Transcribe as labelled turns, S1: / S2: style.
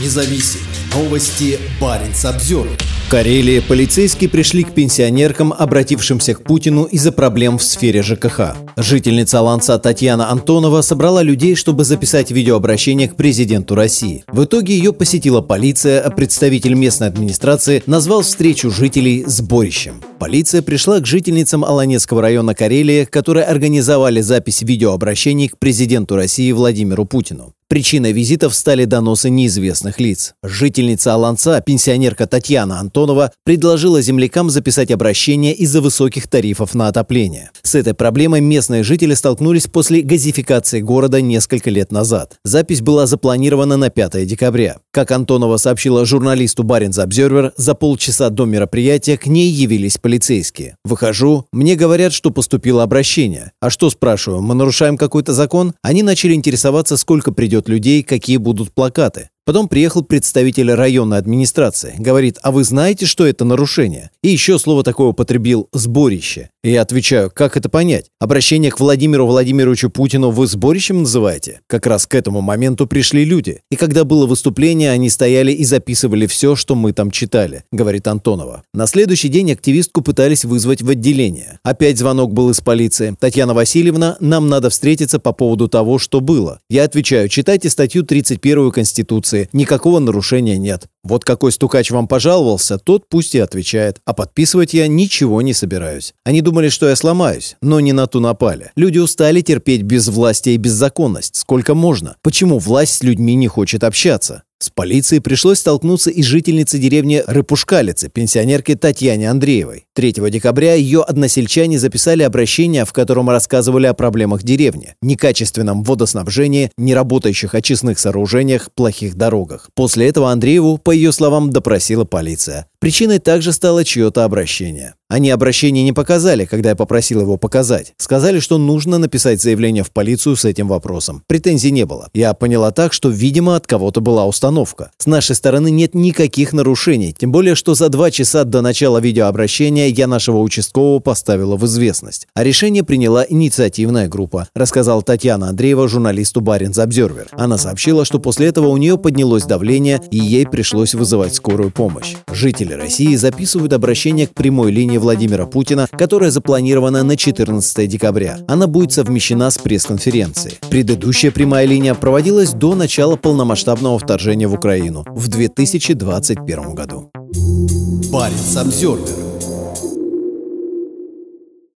S1: независим. Новости Баренц обзор.
S2: В Карелии полицейские пришли к пенсионеркам, обратившимся к Путину из-за проблем в сфере ЖКХ. Жительница Аланца Татьяна Антонова собрала людей, чтобы записать видеообращение к президенту России. В итоге ее посетила полиция, а представитель местной администрации назвал встречу жителей сборищем. Полиция пришла к жительницам Аланецкого района Карелии, которые организовали запись видеообращений к президенту России Владимиру Путину. Причиной визитов стали доносы неизвестных лиц. Жительница Аланца, пенсионерка Татьяна Антонова, предложила землякам записать обращение из-за высоких тарифов на отопление. С этой проблемой местные жители столкнулись после газификации города несколько лет назад. Запись была запланирована на 5 декабря. Как Антонова сообщила журналисту Баринс Обзервер, за полчаса до мероприятия к ней явились полицейские. «Выхожу, мне говорят, что поступило обращение. А что, спрашиваю, мы нарушаем какой-то закон?» Они начали интересоваться, сколько придет людей, какие будут плакаты. Потом приехал представитель районной администрации. Говорит, а вы знаете, что это нарушение? И еще слово такое употребил «сборище». И я отвечаю, как это понять? Обращение к Владимиру Владимировичу Путину вы сборищем называете? Как раз к этому моменту пришли люди. И когда было выступление, они стояли и записывали все, что мы там читали, говорит Антонова. На следующий день активистку пытались вызвать в отделение. Опять звонок был из полиции. Татьяна Васильевна, нам надо встретиться по поводу того, что было. Я отвечаю, читайте статью 31 Конституции Конституции, никакого нарушения нет. Вот какой стукач вам пожаловался, тот пусть и отвечает. А подписывать я ничего не собираюсь. Они думали, что я сломаюсь, но не на ту напали. Люди устали терпеть безвластие и беззаконность. Сколько можно? Почему власть с людьми не хочет общаться? С полицией пришлось столкнуться и жительнице деревни Рыпушкалицы, пенсионерке Татьяне Андреевой. 3 декабря ее односельчане записали обращение, в котором рассказывали о проблемах деревни, некачественном водоснабжении, неработающих очистных сооружениях, плохих дорогах. После этого Андрееву, по ее словам, допросила полиция. Причиной также стало чье-то обращение. Они обращение не показали, когда я попросил его показать. Сказали, что нужно написать заявление в полицию с этим вопросом. Претензий не было. Я поняла так, что, видимо, от кого-то была установка. С нашей стороны нет никаких нарушений, тем более, что за два часа до начала видеообращения я нашего участкового поставила в известность. А решение приняла инициативная группа, рассказала Татьяна Андреева журналисту Баринс Обзервер. Она сообщила, что после этого у нее поднялось давление и ей пришлось вызывать скорую помощь. Жители России записывают обращение к прямой линии Владимира Путина, которая запланирована на 14 декабря. Она будет совмещена с пресс-конференцией. Предыдущая прямая линия проводилась до начала полномасштабного вторжения в Украину в 2021 году.
S1: Баренц Обзервер.